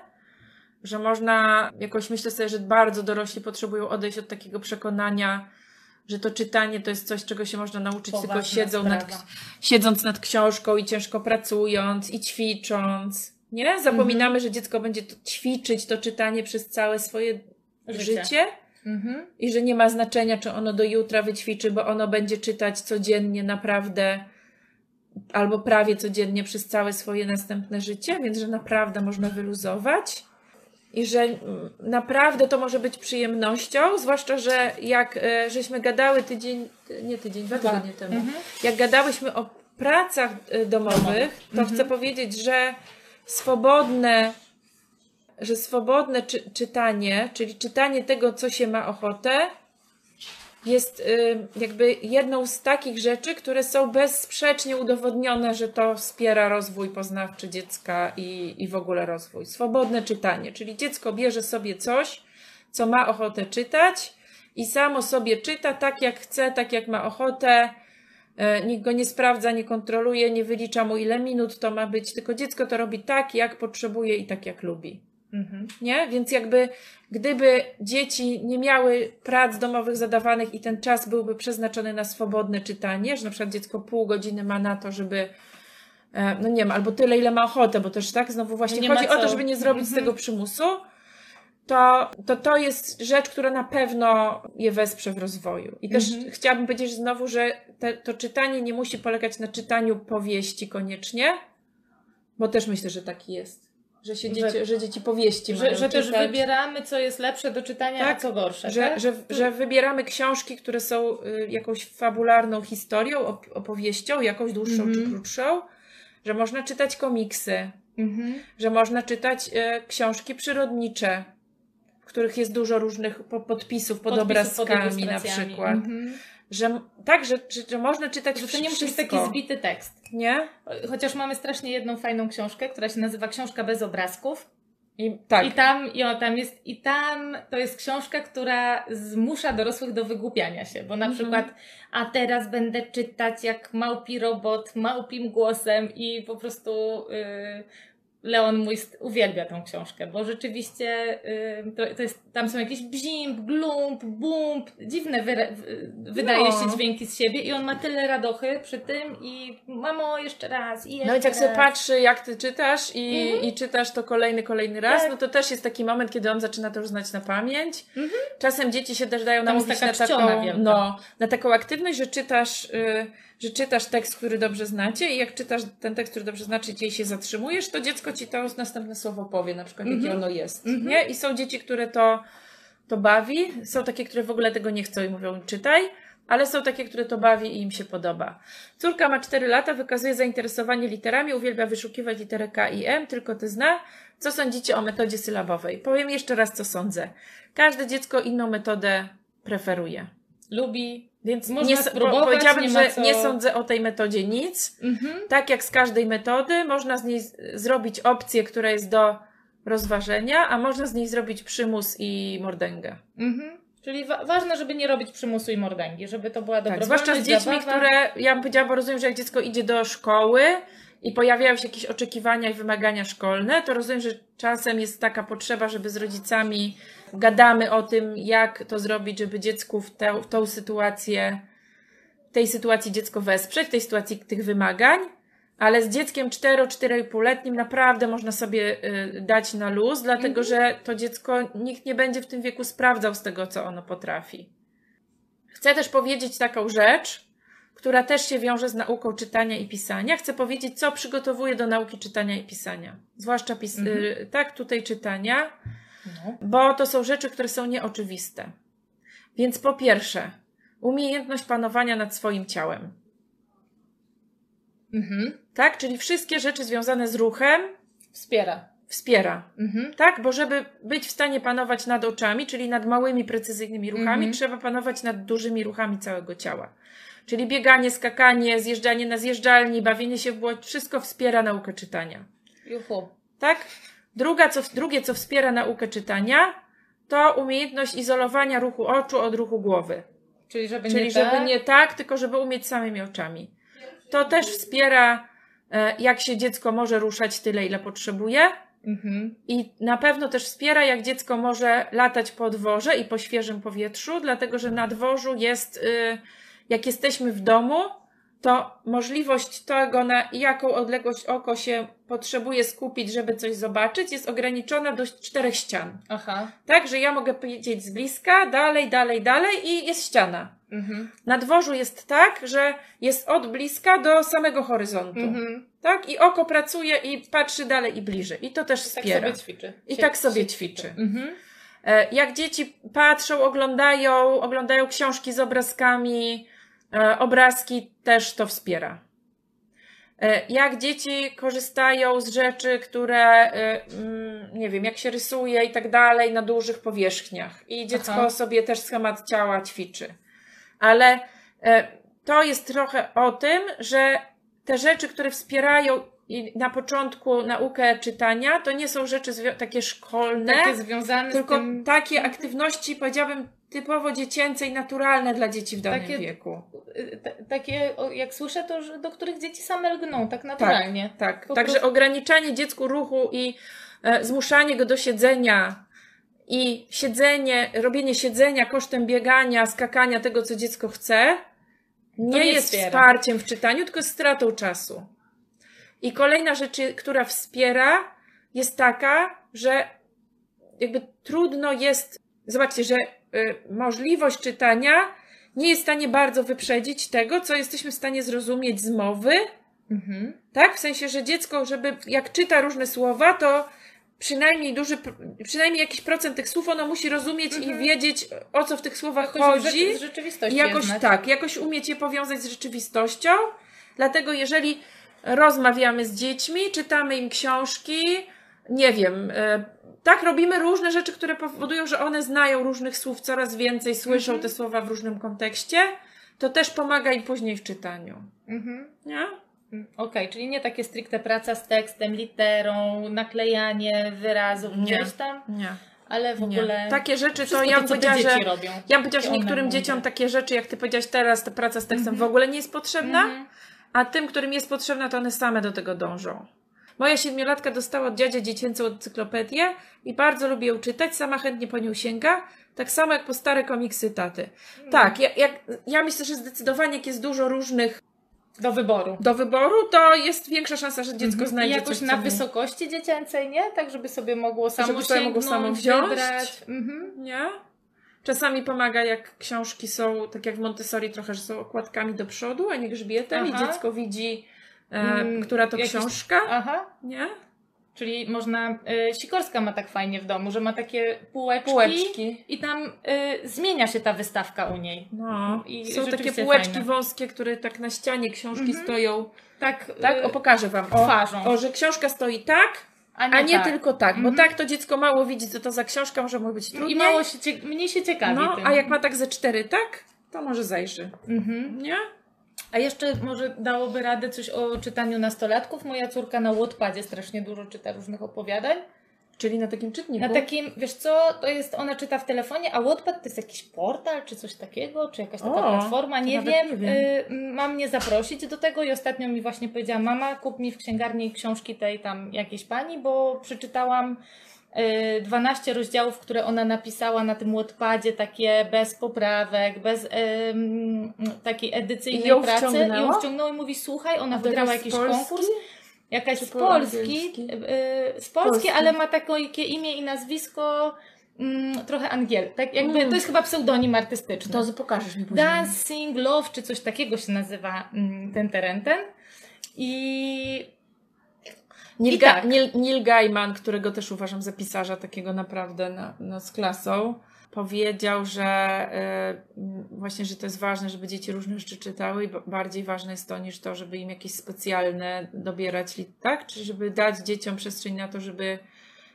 Speaker 1: że można jakoś myślę sobie, że bardzo dorośli potrzebują odejść od takiego przekonania, że to czytanie to jest coś, czego się można nauczyć
Speaker 2: Poważna
Speaker 1: tylko siedzą nad, siedząc nad książką i ciężko pracując i ćwicząc. Nie? Zapominamy, że dziecko będzie to ćwiczyć to czytanie przez całe swoje
Speaker 2: Życie.
Speaker 1: życie.
Speaker 2: Mhm.
Speaker 1: I że nie ma znaczenia, czy ono do jutra wyćwiczy, bo ono będzie czytać codziennie naprawdę albo prawie codziennie przez całe swoje następne życie, więc że naprawdę można wyluzować. I że mm, naprawdę to może być przyjemnością, zwłaszcza, że jak e, żeśmy gadały tydzień, nie tydzień, dwa tygodnie temu,
Speaker 2: Mhm.
Speaker 1: jak gadałyśmy o pracach e, domowych, to chcę powiedzieć, że swobodne, że swobodne czy, czytanie, czyli czytanie tego, co się ma ochotę, jest y, jakby jedną z takich rzeczy, które są bezsprzecznie udowodnione, że to wspiera rozwój poznawczy dziecka i, i w ogóle rozwój. Swobodne czytanie, czyli dziecko bierze sobie coś, co ma ochotę czytać i samo sobie czyta tak, jak chce, tak, jak ma ochotę. E, Nikt go nie sprawdza, nie kontroluje, nie wylicza mu ile minut to ma być, tylko dziecko to robi tak, jak potrzebuje i tak, jak lubi.
Speaker 2: Mhm.
Speaker 1: Nie? Więc jakby gdyby dzieci nie miały prac domowych zadawanych i ten czas byłby przeznaczony na swobodne czytanie, że na przykład dziecko pół godziny ma na to, żeby e, no nie wiem, albo tyle, ile ma ochotę, bo też tak, znowu właśnie
Speaker 2: Nie ma
Speaker 1: chodzi o to, żeby nie zrobić z
Speaker 2: Mhm.
Speaker 1: tego przymusu, to, to to jest rzecz, która na pewno je wesprze w rozwoju. I też
Speaker 2: Mhm.
Speaker 1: chciałabym powiedzieć znowu, że te, to czytanie nie musi polegać na czytaniu powieści koniecznie, bo też myślę, że taki jest. Że, się dzieci,
Speaker 2: Że-
Speaker 1: że dzieci powieści
Speaker 2: Że, że też wybieramy, co jest lepsze do czytania,
Speaker 1: Tak,
Speaker 2: a co gorsze.
Speaker 1: Że,
Speaker 2: tak?
Speaker 1: że, że wybieramy książki, które są y, jakąś fabularną historią, op- opowieścią, jakąś dłuższą
Speaker 2: Mhm.
Speaker 1: czy krótszą, że można czytać komiksy,
Speaker 2: Mhm.
Speaker 1: że można czytać y, książki przyrodnicze, w których jest dużo różnych po- podpisów pod
Speaker 2: Podpisów pod
Speaker 1: obrazkami na
Speaker 2: ilustracjami.
Speaker 1: przykład.
Speaker 2: Mhm.
Speaker 1: Że, tak, że, że, że można czytać
Speaker 2: Że to nie musi być taki zbity tekst.
Speaker 1: Nie?
Speaker 2: Chociaż mamy strasznie jedną fajną książkę, która się nazywa Książka bez obrazków.
Speaker 1: I, tak.
Speaker 2: I tam, i o, tam jest, i tam to jest książka, która zmusza dorosłych do wygłupiania się, bo na
Speaker 1: Mhm.
Speaker 2: przykład, a teraz będę czytać jak małpi robot, małpim głosem i po prostu y, Leon mój uwielbia tą książkę, bo rzeczywiście y, to, to jest, tam są jakieś bzimp, glump, bump, dziwne wyra- w- wydaje
Speaker 1: No.
Speaker 2: się dźwięki z siebie i on ma tyle radochy przy tym i mamo jeszcze raz i jeszcze
Speaker 1: No więc jak
Speaker 2: raz.
Speaker 1: sobie patrzy, jak ty czytasz i,
Speaker 2: Mhm.
Speaker 1: i czytasz to kolejny, kolejny raz,
Speaker 2: Tak.
Speaker 1: no to też jest taki moment, kiedy on zaczyna to już znać na pamięć.
Speaker 2: Mhm.
Speaker 1: Czasem dzieci się też dają
Speaker 2: Tam
Speaker 1: namówić na taką,
Speaker 2: wielka.
Speaker 1: no, na taką aktywność, że czytasz, y, że czytasz tekst, który dobrze znacie i jak czytasz ten tekst, który dobrze znacie i się zatrzymujesz, to dziecko ci to następne słowo powie, na przykład jakie
Speaker 2: Mhm.
Speaker 1: ono jest.
Speaker 2: Mhm.
Speaker 1: Nie? I są dzieci, które to, to bawi, są takie, które w ogóle tego nie chcą i mówią czytaj, ale są takie, które to bawi i im się podoba. Córka ma 4 lata, wykazuje zainteresowanie literami, uwielbia wyszukiwać literę K i M, tylko ty zna. Co sądzicie o metodzie sylabowej? Powiem jeszcze raz, co sądzę. Każde dziecko inną metodę preferuje.
Speaker 2: Lubi.
Speaker 1: Więc
Speaker 2: Można
Speaker 1: nie,
Speaker 2: spróbować,
Speaker 1: powiedziałabym,
Speaker 2: nie
Speaker 1: że
Speaker 2: co-
Speaker 1: nie sądzę o tej metodzie nic.
Speaker 2: Mhm.
Speaker 1: Tak jak z każdej metody, można z niej zrobić opcję, która jest do rozważenia, a można z niej zrobić przymus i mordęgę.
Speaker 2: Mhm. Czyli wa- ważne, żeby nie robić przymusu i mordęgi, żeby to była
Speaker 1: Tak,
Speaker 2: dobrowolność,
Speaker 1: zwłaszcza z dziećmi,
Speaker 2: zabawa.
Speaker 1: które, ja bym powiedziała, bo rozumiem, że jak dziecko idzie do szkoły i pojawiają się jakieś oczekiwania i wymagania szkolne, to rozumiem, że czasem jest taka potrzeba, żeby z rodzicami gadamy o tym, jak to zrobić, żeby dziecku w, tę, w tą sytuację, tej sytuacji dziecko wesprzeć, tej sytuacji tych wymagań. Ale z dzieckiem 4-4,5-letnim naprawdę można sobie y, dać na luz, dlatego że to dziecko nikt nie będzie w tym wieku sprawdzał z tego, co ono potrafi. Chcę też powiedzieć taką rzecz, która też się wiąże z nauką czytania i pisania. Chcę powiedzieć, co przygotowuje do nauki czytania i pisania. Zwłaszcza pis-
Speaker 2: Mhm.
Speaker 1: y, tak tutaj czytania,
Speaker 2: No.
Speaker 1: bo to są rzeczy, które są nieoczywiste. Więc po pierwsze, umiejętność panowania nad swoim ciałem.
Speaker 2: Mhm.
Speaker 1: Tak? Czyli wszystkie rzeczy związane z ruchem
Speaker 2: Wspiera.
Speaker 1: wspiera.
Speaker 2: Mhm.
Speaker 1: Tak? Bo żeby być w stanie panować nad oczami, czyli nad małymi, precyzyjnymi ruchami,
Speaker 2: Mhm.
Speaker 1: trzeba panować nad dużymi ruchami całego ciała. Czyli bieganie, skakanie, zjeżdżanie na zjeżdżalni, bawienie się w błoć, wszystko wspiera naukę czytania.
Speaker 2: Juhu.
Speaker 1: Tak? Druga, co, drugie, co wspiera naukę czytania, to umiejętność izolowania ruchu oczu od ruchu głowy.
Speaker 2: Czyli żeby
Speaker 1: Czyli
Speaker 2: nie
Speaker 1: żeby
Speaker 2: tak.
Speaker 1: nie tak, tylko żeby umieć samymi oczami. To też wspiera, e, jak się dziecko może ruszać tyle, ile potrzebuje.
Speaker 2: Mhm.
Speaker 1: I na pewno też wspiera, jak dziecko może latać po dworze i po świeżym powietrzu, dlatego że na dworzu jest, y, jak jesteśmy w domu, to możliwość tego, na jaką odległość oko się potrzebuje skupić, żeby coś zobaczyć, jest ograniczona do czterech ścian.
Speaker 2: Aha.
Speaker 1: Tak, że ja mogę powiedzieć z bliska, dalej, dalej, dalej i jest ściana.
Speaker 2: Mhm.
Speaker 1: Na dworzu jest tak, że jest od bliska do samego horyzontu.
Speaker 2: Mhm.
Speaker 1: Tak? I oko pracuje i patrzy dalej i bliżej. I to też
Speaker 2: Tak
Speaker 1: wspiera.
Speaker 2: sobie ćwiczy.
Speaker 1: I tak sobie
Speaker 2: się
Speaker 1: ćwiczy.
Speaker 2: Mhm.
Speaker 1: E, Jak dzieci patrzą, oglądają, oglądają książki z obrazkami, obrazki też to wspiera. E, Jak dzieci korzystają z rzeczy, które, e, mm, nie wiem, jak się rysuje i tak dalej na dużych powierzchniach. I dziecko
Speaker 2: Aha.
Speaker 1: sobie też schemat ciała ćwiczy. Ale e, to jest trochę o tym, że te rzeczy, które wspierają na początku naukę czytania, to nie są rzeczy takie szkolne,
Speaker 2: Takie związane
Speaker 1: tylko
Speaker 2: z tym...
Speaker 1: takie aktywności, powiedziałabym, typowo dziecięce i naturalne dla dzieci w danym
Speaker 2: Takie-
Speaker 1: wieku.
Speaker 2: y, t- Takie, jak słyszę, to do których dzieci same lgną, tak naturalnie.
Speaker 1: Tak,
Speaker 2: Po
Speaker 1: także
Speaker 2: prostu-
Speaker 1: ograniczanie dziecku ruchu i e, zmuszanie go do siedzenia i siedzenie, robienie siedzenia kosztem biegania, skakania tego, co dziecko chce, nie,
Speaker 2: nie
Speaker 1: jest
Speaker 2: wspiera.
Speaker 1: wsparciem w czytaniu, tylko jest stratą czasu. I kolejna rzecz, która wspiera, jest taka, że jakby trudno jest, zobaczcie, że możliwość czytania nie jest w stanie bardzo wyprzedzić tego, co jesteśmy w stanie zrozumieć z mowy,
Speaker 2: Mhm.
Speaker 1: tak? W sensie, że dziecko, żeby jak czyta różne słowa, to przynajmniej duży, pr- przynajmniej jakiś procent tych słów ono musi rozumieć i wiedzieć, o co w tych słowach
Speaker 2: Mhm. Jakoś
Speaker 1: chodzi.
Speaker 2: z, z rzeczywistości
Speaker 1: I jakoś
Speaker 2: je znać.
Speaker 1: tak, jakoś umieć je powiązać z rzeczywistością. Dlatego jeżeli rozmawiamy z dziećmi, czytamy im książki, nie wiem, e, tak robimy różne rzeczy, które powodują, że one znają różnych słów coraz więcej, słyszą
Speaker 2: Mhm.
Speaker 1: te słowa w różnym kontekście, to też pomaga im później w czytaniu.
Speaker 2: Mhm.
Speaker 1: Nie?
Speaker 2: Mm, Okej, czyli nie takie stricte praca z tekstem, literą, naklejanie wyrazów
Speaker 1: Nie.
Speaker 2: gdzieś tam,
Speaker 1: Nie.
Speaker 2: ale w
Speaker 1: nie.
Speaker 2: ogóle
Speaker 1: Takie rzeczy to
Speaker 2: wszystko
Speaker 1: ja bym
Speaker 2: to,
Speaker 1: powiedziała, że
Speaker 2: robią.
Speaker 1: ja bym powiedziała, że niektórym dzieciom takie rzeczy, jak ty powiedziałaś teraz, ta praca z tekstem w ogóle nie jest potrzebna,
Speaker 2: Mhm.
Speaker 1: a tym, którym jest potrzebna, to one same do tego dążą. Moja siedmiolatka dostała od dziadzia dziecięcą encyklopedię i bardzo lubi ją czytać, sama chętnie po nią sięga, tak samo jak po stare komiksy taty. Tak, ja, jak, ja myślę, że zdecydowanie jak jest dużo różnych
Speaker 2: Do wyboru.
Speaker 1: do wyboru, to jest większa szansa, że dziecko
Speaker 2: I
Speaker 1: znajdzie
Speaker 2: jakoś
Speaker 1: coś,
Speaker 2: na wysokości dziecięcej, nie? Tak, żeby sobie mogło samo
Speaker 1: Żeby sobie mogło
Speaker 2: sięgnąć,
Speaker 1: samo wziąć.
Speaker 2: wybrać. Mhm.
Speaker 1: Nie? Czasami pomaga, jak książki są, tak jak w Montessori trochę, że są okładkami do przodu, a nie grzbietem i
Speaker 2: Aha.
Speaker 1: dziecko widzi, e,
Speaker 2: Mm,
Speaker 1: która to
Speaker 2: jakiś-
Speaker 1: książka.
Speaker 2: Aha.
Speaker 1: Nie?
Speaker 2: Czyli można. Y, Sikorska ma tak fajnie w domu, że ma takie półeczki,
Speaker 1: Półeczki.
Speaker 2: i tam y, zmienia się ta wystawka u niej.
Speaker 1: No.
Speaker 2: I
Speaker 1: są takie półeczki
Speaker 2: fajne.
Speaker 1: wąskie, które tak na ścianie książki
Speaker 2: Mhm.
Speaker 1: stoją.
Speaker 2: Tak,
Speaker 1: Tak?
Speaker 2: y,
Speaker 1: O, pokażę wam. O,
Speaker 2: twarzą.
Speaker 1: o, że książka stoi tak,
Speaker 2: a nie,
Speaker 1: a nie
Speaker 2: tak.
Speaker 1: tylko tak. Bo
Speaker 2: Mhm.
Speaker 1: tak to dziecko mało widzi, co to za książka, może mu być trudniej.
Speaker 2: I mało się, mniej się ciekawi
Speaker 1: No,
Speaker 2: tym.
Speaker 1: a jak ma tak ze cztery tak, to może zajrzy.
Speaker 2: Mhm.
Speaker 1: Nie?
Speaker 2: A jeszcze może dałoby radę coś o czytaniu nastolatków. Moja córka na Wattpadzie strasznie dużo czyta różnych opowiadań.
Speaker 1: Czyli na takim czytniku.
Speaker 2: Na takim, wiesz co, to jest, ona czyta w telefonie, a Wattpad to jest jakiś portal, czy coś takiego, czy jakaś taka
Speaker 1: O,
Speaker 2: platforma, nie wiem.
Speaker 1: nie wiem.
Speaker 2: Y, mam mnie zaprosić do tego i ostatnio mi właśnie powiedziała, mama, kup mi w księgarni książki tej tam jakiejś pani, bo przeczytałam 12 rozdziałów, które ona napisała na tym Wattpadzie, takie bez poprawek, bez ym, takiej edycyjnej
Speaker 1: I ją
Speaker 2: pracy. I ją wciągnęło i mówi, słuchaj, ona
Speaker 1: A
Speaker 2: wygrała jakiś
Speaker 1: polski?
Speaker 2: konkurs. Jakaś z
Speaker 1: po
Speaker 2: Polski,
Speaker 1: angielski?
Speaker 2: yy, z Polski,
Speaker 1: Polski.
Speaker 2: ale ma takie imię i nazwisko mm, trochę angiel. Tak jakby,
Speaker 1: Mm.
Speaker 2: To jest chyba pseudonim artystyczny.
Speaker 1: To pokażesz mi później.
Speaker 2: Dancing Love, czy coś takiego się nazywa mm, ten terenten. I
Speaker 1: Neil, Ga-
Speaker 2: tak.
Speaker 1: Neil, Neil Gaiman, którego też uważam za pisarza takiego naprawdę na, no, z klasą, powiedział, że y, właśnie, że to jest ważne, żeby dzieci różne rzeczy czytały i ba- bardziej ważne jest to niż to, żeby im jakieś specjalne dobierać, tak? Czy żeby dać dzieciom przestrzeń na to, żeby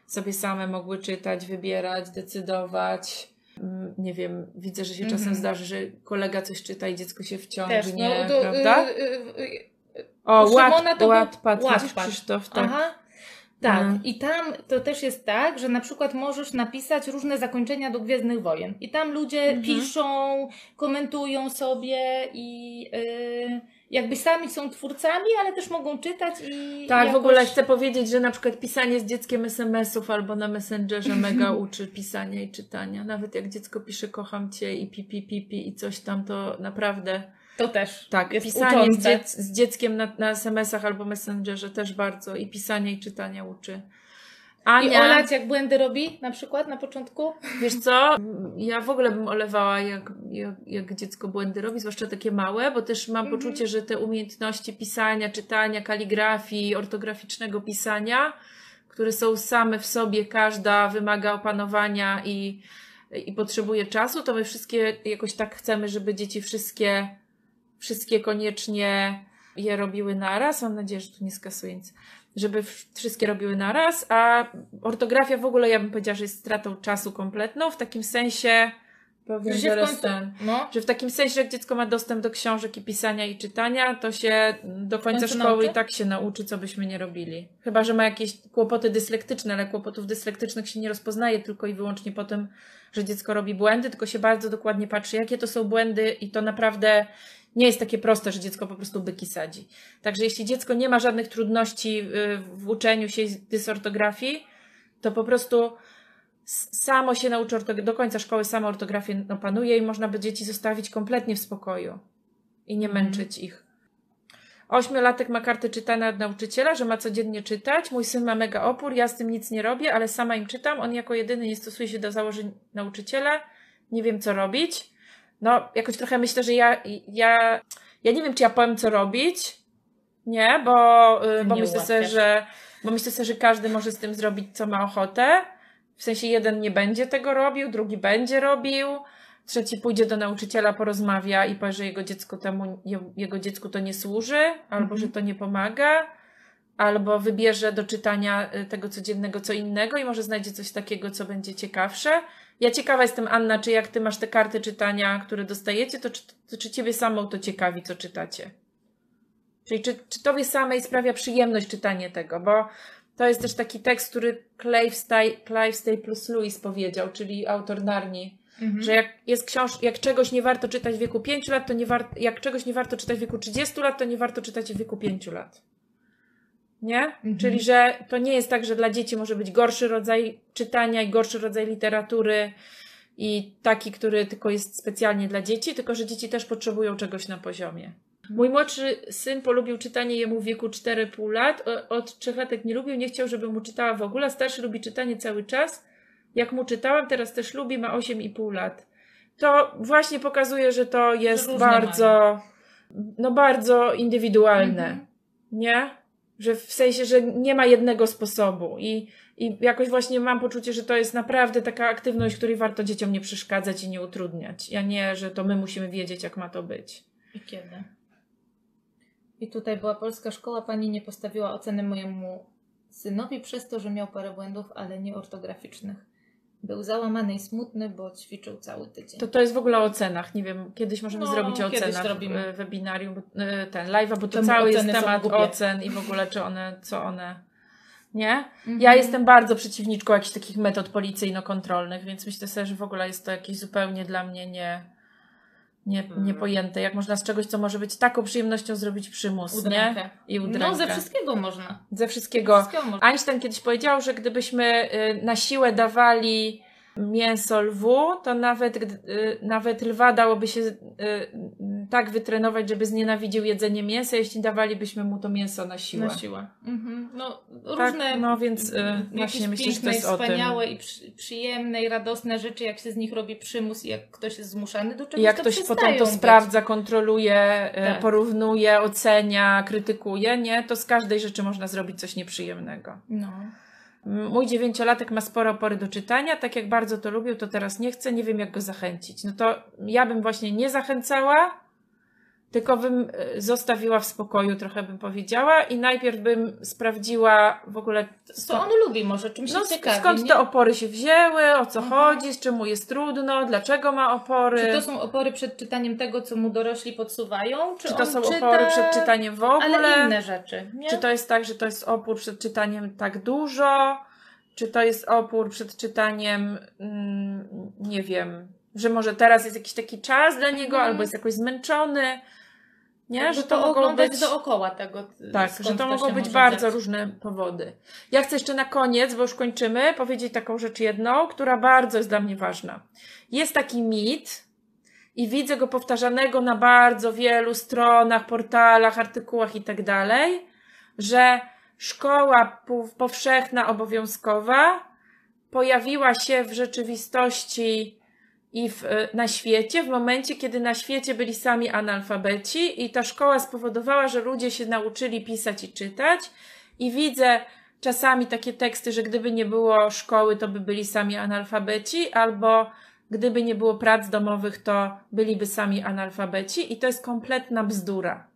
Speaker 1: sobie same mogły czytać, wybierać, decydować. Mm, Nie wiem, widzę, że się czasem
Speaker 2: Mhm.
Speaker 1: zdarzy, że kolega coś czyta i dziecko się wciągnie,
Speaker 2: też, no,
Speaker 1: prawda?
Speaker 2: y, y, y,
Speaker 1: o, Ład,
Speaker 2: to był
Speaker 1: Wattpad, widzisz,
Speaker 2: Wattpad.
Speaker 1: Krzysztof, tak.
Speaker 2: Aha. Tak,
Speaker 1: Mhm.
Speaker 2: i tam to też jest tak, że na przykład możesz napisać różne zakończenia do Gwiezdnych Wojen. I tam ludzie
Speaker 1: Mhm.
Speaker 2: piszą, komentują sobie i yy, jakby sami są twórcami, ale też mogą czytać i.
Speaker 1: Tak, w
Speaker 2: jakoś...
Speaker 1: ogóle chcę powiedzieć, że na przykład pisanie z dzieckiem SMS-ów albo na Messengerze mega uczy pisania i czytania. Nawet jak dziecko pisze kocham cię i pipi pipi i coś tam, to naprawdę
Speaker 2: To też.
Speaker 1: Tak,
Speaker 2: jest
Speaker 1: pisanie z, dziec- z dzieckiem na, na SMS-ach albo Messengerze też bardzo. I pisanie i czytania uczy.
Speaker 2: I
Speaker 1: Ania,
Speaker 2: olać jak błędy robi na przykład na początku?
Speaker 1: wiesz co? Ja w ogóle bym olewała, jak, jak, jak dziecko błędy robi, zwłaszcza takie małe, bo też mam
Speaker 2: Mhm.
Speaker 1: poczucie, że te umiejętności pisania, czytania, kaligrafii, ortograficznego pisania, które są same w sobie, każda wymaga opanowania i, i potrzebuje czasu, to my wszystkie jakoś tak chcemy, żeby dzieci wszystkie, wszystkie koniecznie je robiły naraz. Mam nadzieję, że tu nie skasuje nic. Żeby wszystkie robiły naraz, a ortografia w ogóle ja bym powiedziała, że jest stratą czasu kompletną, w takim sensie powiem
Speaker 2: Że końcu...
Speaker 1: ten,
Speaker 2: No.
Speaker 1: że w takim sensie, jak dziecko ma dostęp do książek i pisania i czytania, to się do końca szkoły
Speaker 2: nauczy?
Speaker 1: i tak się nauczy, co byśmy nie robili. Chyba, że ma jakieś kłopoty dyslektyczne, ale kłopotów dyslektycznych się nie rozpoznaje tylko i wyłącznie po tym, że dziecko robi błędy, tylko się bardzo dokładnie patrzy, jakie to są błędy i to naprawdę nie jest takie proste, że dziecko po prostu byki sadzi. Także jeśli dziecko nie ma żadnych trudności y, w uczeniu się dysortografii, to po prostu samo się nauczy do końca szkoły samo ortografię opanuje i można by dzieci zostawić kompletnie w spokoju i nie
Speaker 2: Mhm.
Speaker 1: męczyć ich. Ośmiolatek ma kartę czytania od nauczyciela, że ma codziennie czytać. Mój syn ma mega opór, ja z tym nic nie robię, ale sama im czytam. On jako jedyny nie stosuje się do założeń nauczyciela. Nie wiem, co robić. No, jakoś trochę myślę, że ja, ja, ja nie wiem, czy ja powiem, co robić. Nie, bo, y, bo
Speaker 2: Nie
Speaker 1: myślę sobie, że, bo myślę sobie, że każdy może z tym zrobić, co ma ochotę. W sensie jeden nie będzie tego robił, drugi będzie robił, trzeci pójdzie do nauczyciela, porozmawia i powie, że jego, dziecku temu, je- jego dziecku to nie służy, albo
Speaker 2: Mhm.
Speaker 1: że to nie pomaga, albo wybierze do czytania y, tego codziennego co innego i może znajdzie coś takiego, co będzie ciekawsze. Ja ciekawa jestem, Anna, czy jak ty masz te karty czytania, które dostajecie, to czy, to czy ciebie samą to ciekawi, co czytacie? Czyli czy, czy tobie samej sprawia przyjemność czytanie tego? Bo to jest też taki tekst, który Clive Stay, Clive Stay plus Lewis powiedział, czyli autor Narni,
Speaker 2: Mhm.
Speaker 1: że jak jest książ- jak czegoś nie warto czytać w wieku 5 lat, to nie war- jak czegoś nie warto czytać w wieku 30 lat, to nie warto czytać w wieku 5 lat. Nie?
Speaker 2: Mhm.
Speaker 1: Czyli, że to nie jest tak, że dla dzieci może być gorszy rodzaj czytania i gorszy rodzaj literatury i taki, który tylko jest specjalnie dla dzieci, tylko że dzieci też potrzebują czegoś na poziomie. Mój młodszy syn polubił czytanie jemu w wieku 4,5 lat. Od 3 latek nie lubił, nie chciał, żeby mu czytała w ogóle. Starszy lubi czytanie cały czas. Jak mu czytałam, teraz też lubi, ma 8,5 lat. To właśnie pokazuje, że to jest bardzo, no bardzo indywidualne.
Speaker 2: Mhm.
Speaker 1: Nie? Że w sensie, że nie ma jednego sposobu i, i jakoś właśnie mam poczucie, że to jest naprawdę taka aktywność, której warto dzieciom nie przeszkadzać i nie utrudniać, a nie, że to my musimy wiedzieć, jak ma to być.
Speaker 2: I kiedy? I tutaj była polska szkoła, pani nie postawiła oceny mojemu synowi przez to, że miał parę błędów, ale nie ortograficznych. Był załamany i smutny, bo ćwiczył cały tydzień.
Speaker 1: To to jest w ogóle o ocenach. Nie wiem, kiedyś możemy
Speaker 2: No,
Speaker 1: zrobić o
Speaker 2: zrobimy.
Speaker 1: w webinarium, e, ten live'a, bo to cały jest temat ocen i w ogóle czy one, co one, nie?
Speaker 2: Mhm.
Speaker 1: Ja jestem bardzo przeciwniczką jakichś takich metod policyjno-kontrolnych, więc myślę sobie, że w ogóle jest to jakieś zupełnie dla mnie nie, nie,
Speaker 2: Mhm.
Speaker 1: niepojęte. Jak można z czegoś, co może być taką przyjemnością zrobić przymus,
Speaker 2: Udrękę.
Speaker 1: nie? I udrękę.
Speaker 2: No, ze wszystkiego można.
Speaker 1: Ze wszystkiego.
Speaker 2: Ze wszystkiego można.
Speaker 1: Einstein kiedyś powiedział, że gdybyśmy y, na siłę dawali mięso lwu, to nawet, y, nawet lwa dałoby się y, tak wytrenować, żeby znienawidził jedzenie mięsa, jeśli dawalibyśmy mu to mięso na siłę.
Speaker 2: Na siłę. Mhm. No,
Speaker 1: Tak,
Speaker 2: różne
Speaker 1: no więc y, właśnie myślę, że to
Speaker 2: piękne
Speaker 1: jest
Speaker 2: wspaniałe i przy, przyjemne i radosne rzeczy, jak się z nich robi przymus i jak ktoś jest zmuszany do czegoś,
Speaker 1: jak
Speaker 2: to
Speaker 1: ktoś potem to
Speaker 2: być.
Speaker 1: sprawdza, kontroluje, y,
Speaker 2: Tak.
Speaker 1: porównuje, ocenia, krytykuje, nie? To z każdej rzeczy można zrobić coś nieprzyjemnego.
Speaker 2: No.
Speaker 1: Mój dziewięciolatek ma sporo opory do czytania, tak jak bardzo to lubił, to teraz nie chce, nie wiem jak go zachęcić. No to ja bym właśnie nie zachęcała, tylko bym e, zostawiła w spokoju, trochę bym powiedziała i najpierw bym sprawdziła w ogóle
Speaker 2: Co on lubi może, czym się
Speaker 1: no,
Speaker 2: ciekawi,
Speaker 1: skąd
Speaker 2: nie?
Speaker 1: te opory się wzięły, o co
Speaker 2: Mhm.
Speaker 1: chodzi, z czemu jest trudno, dlaczego ma opory.
Speaker 2: Czy to są opory przed czytaniem tego, co mu dorośli podsuwają? Czy,
Speaker 1: Czy to są
Speaker 2: czyta...
Speaker 1: opory przed czytaniem w ogóle?
Speaker 2: Ale inne rzeczy, nie?
Speaker 1: Czy to jest tak, że to jest opór przed czytaniem tak dużo? Czy to jest opór przed czytaniem, mm, nie wiem, że może teraz jest jakiś taki czas dla niego,
Speaker 2: Mhm.
Speaker 1: albo jest jakoś zmęczony? Nie,
Speaker 2: Jakby
Speaker 1: że to mogą
Speaker 2: oglądać
Speaker 1: być.
Speaker 2: dookoła tego.
Speaker 1: Tak,
Speaker 2: skąd
Speaker 1: że to
Speaker 2: to
Speaker 1: mogą być bardzo
Speaker 2: dziać.
Speaker 1: różne powody. Ja chcę jeszcze na koniec, bo już kończymy, powiedzieć taką rzecz jedną, która bardzo jest dla mnie ważna. Jest taki mit, i widzę go powtarzanego na bardzo wielu stronach, portalach, artykułach i tak dalej, że szkoła powszechna, obowiązkowa pojawiła się w rzeczywistości i w, na świecie, w momencie, kiedy na świecie byli sami analfabeci, i ta szkoła spowodowała, że ludzie się nauczyli pisać i czytać. I widzę czasami takie teksty, że gdyby nie było szkoły, to by byli sami analfabeci, albo gdyby nie było prac domowych, to byliby sami analfabeci, i to jest kompletna bzdura.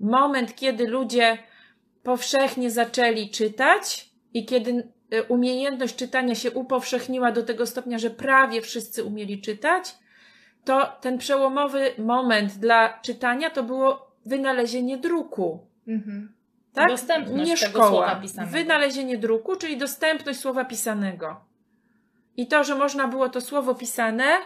Speaker 1: Moment, kiedy ludzie powszechnie zaczęli czytać i kiedy umiejętność czytania się upowszechniła do tego stopnia, że prawie wszyscy umieli czytać, to ten przełomowy moment dla czytania to było wynalezienie druku. Mhm.
Speaker 2: Tak? Dostępność Nie szkoła. słowa pisanego.
Speaker 1: Wynalezienie druku, czyli dostępność słowa pisanego. I to, że można było to słowo pisane,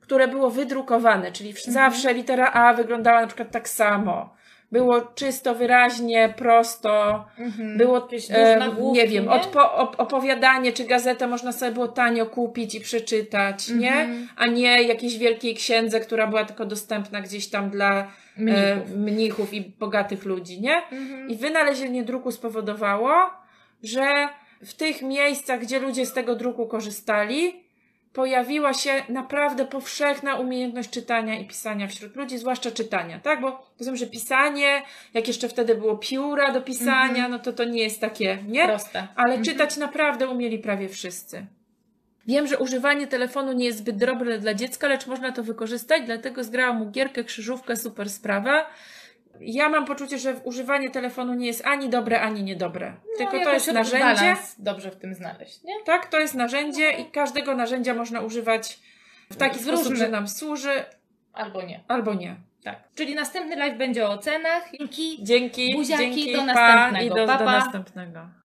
Speaker 1: które było wydrukowane, czyli mhm. zawsze litera A wyglądała na przykład tak samo było czysto, wyraźnie, prosto, mhm. było, e, nie wiem, nie? Odpo, opowiadanie czy gazetę można sobie było tanio kupić i przeczytać, mhm. nie? A nie jakiejś wielkiej księdze, która była tylko dostępna gdzieś tam dla e, mnichów, e, mnichów i bogatych ludzi, nie? Mhm. I wynalezienie druku spowodowało, że w tych miejscach, gdzie ludzie z tego druku korzystali, pojawiła się naprawdę powszechna umiejętność czytania i pisania wśród ludzi, zwłaszcza czytania, tak? Bo rozumiem, że pisanie, jak jeszcze wtedy było pióra do pisania, mm -hmm. no to to nie jest takie, nie?
Speaker 2: Proste.
Speaker 1: Ale mm -hmm. czytać naprawdę umieli prawie wszyscy. Wiem, że używanie telefonu nie jest zbyt dobre dla dziecka, lecz można to wykorzystać, dlatego zgrałam mu gierkę, krzyżówkę, super sprawa ja mam poczucie, że używanie telefonu nie jest ani dobre, ani niedobre. No, Tylko to jest narzędzie.
Speaker 2: dobrze w tym znaleźć, nie?
Speaker 1: Tak, to jest narzędzie i każdego narzędzia można używać w taki w sposób, że nam służy.
Speaker 2: Albo nie.
Speaker 1: Albo nie.
Speaker 2: Tak. Czyli następny live będzie o cenach. Dzięki.
Speaker 1: Dzięki.
Speaker 2: Buziaki,
Speaker 1: dzięki,
Speaker 2: do następnego.
Speaker 1: Pa, i do, pa, pa. do następnego.